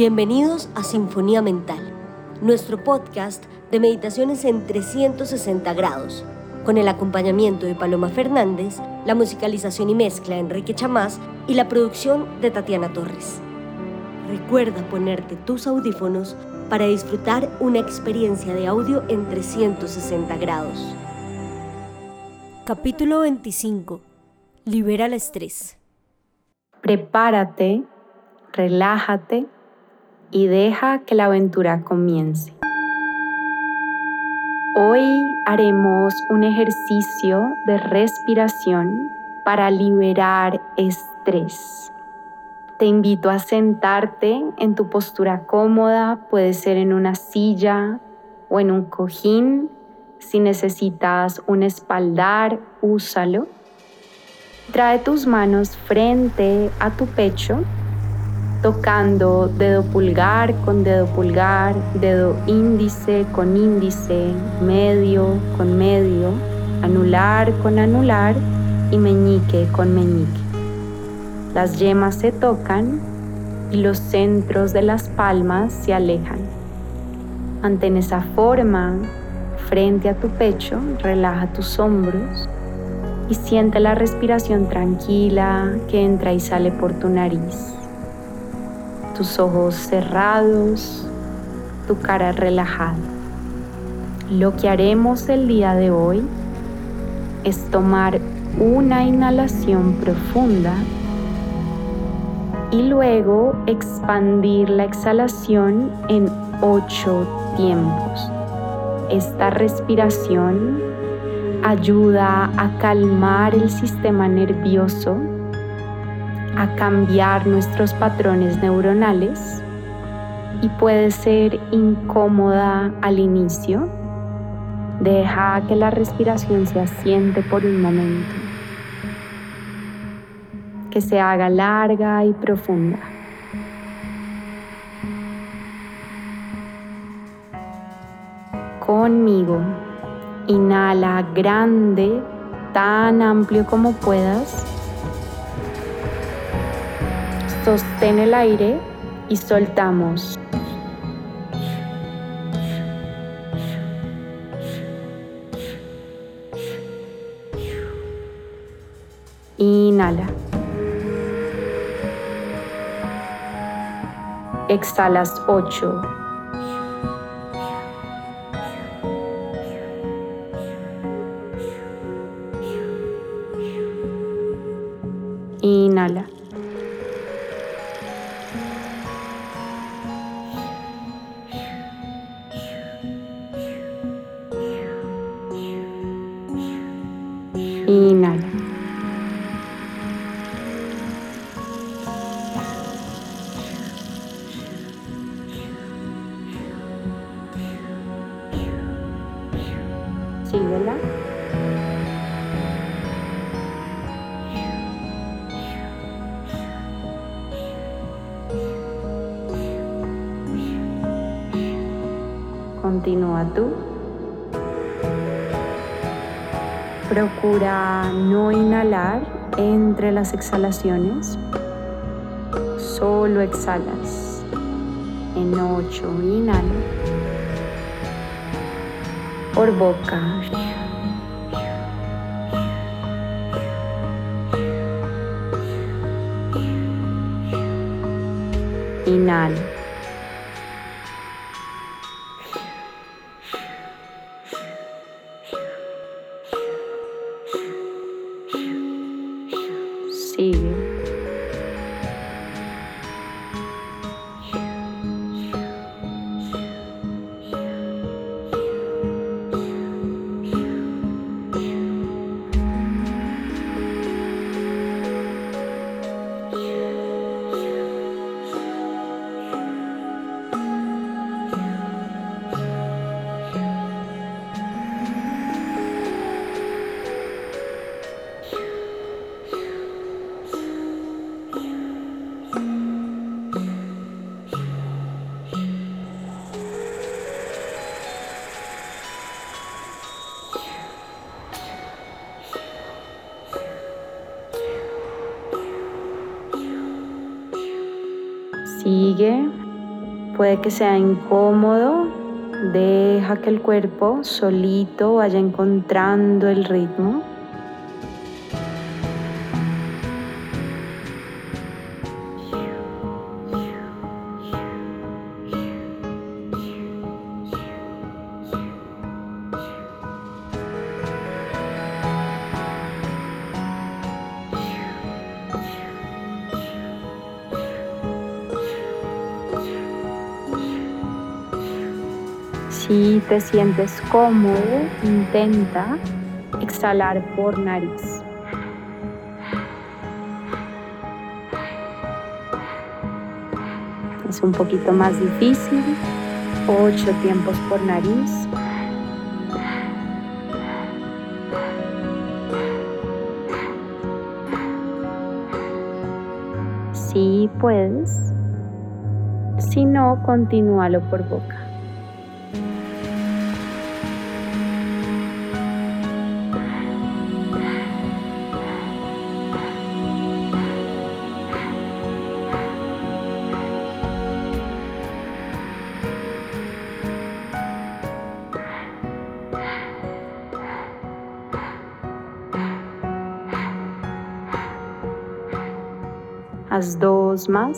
Bienvenidos a Sinfonía Mental, nuestro podcast de meditaciones en 360 grados, con el acompañamiento de Paloma Fernández, la musicalización y mezcla de Enrique Chamás y la producción de Tatiana Torres. Recuerda ponerte tus audífonos para disfrutar una experiencia de audio en 360 grados. Capítulo 25. Libera el estrés. Prepárate, relájate y deja que la aventura comience. Hoy haremos un ejercicio de respiración para liberar estrés. Te invito a sentarte en tu postura cómoda, puede ser en una silla o en un cojín. Si necesitas un espaldar, úsalo. Trae tus manos frente a tu pecho, tocando dedo pulgar con dedo pulgar, dedo índice con índice, medio con medio, anular con anular y meñique con meñique. Las yemas se tocan y los centros de las palmas se alejan. Mantén esa forma frente a tu pecho, relaja tus hombros y siente la respiración tranquila que entra y sale por tu nariz. Tus ojos cerrados, tu cara relajada. Lo que haremos el día de hoy es tomar una inhalación profunda y luego expandir la exhalación en ocho tiempos. Esta respiración ayuda a calmar el sistema nervioso, a cambiar nuestros patrones neuronales y puede ser incómoda al inicio. Deja que la respiración se asiente por un momento que se haga larga y profunda. Conmigo, inhala grande, tan amplio como puedas. Sostén el aire y soltamos. Inhala. exhalas 8. Síguela. Continúa tú. Procura no inhalar entre las exhalaciones. Solo exhalas. En ocho inhala por boca. Inhala. Sigue. Sigue Puede que sea incómodo, deja que el cuerpo solito vaya encontrando el ritmo. Si te sientes cómodo, intenta exhalar por nariz. Es un poquito más difícil. Ocho tiempos por nariz. Si puedes. Si no, continúalo por boca. Haz dos más.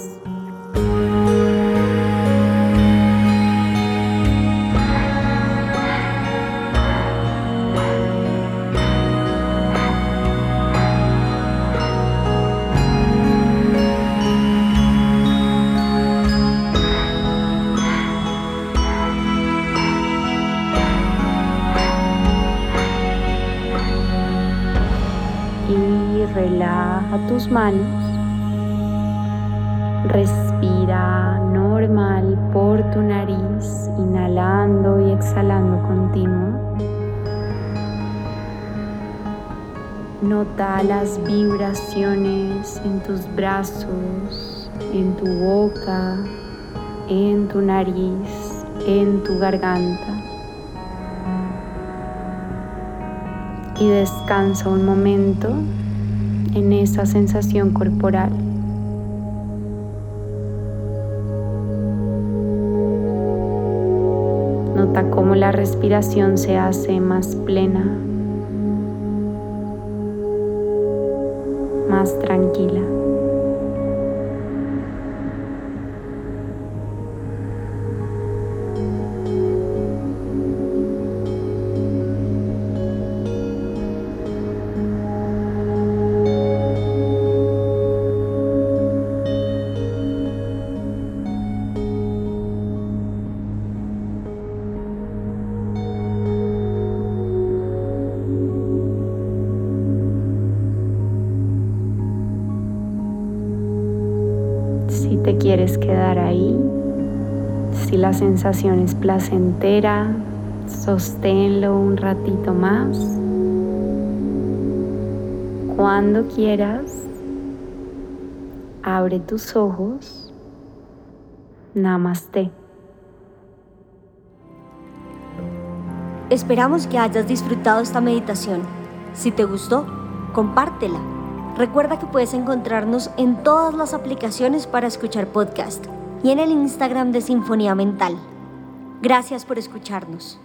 relaja tus manos. Respira normal por tu nariz, inhalando y exhalando continuo. Nota las vibraciones en tus brazos, en tu boca, en tu nariz, en tu garganta. Y descansa un momento en esa sensación corporal. La respiración se hace más plena, más tranquila. Quedar ahí, si la sensación es placentera, sosténlo un ratito más. Cuando quieras, abre tus ojos. Namaste. Esperamos que hayas disfrutado esta meditación. Si te gustó, compártela Recuerda que puedes encontrarnos en todas las aplicaciones para escuchar podcast y en el Instagram de Sinfonía Mental. Gracias por escucharnos.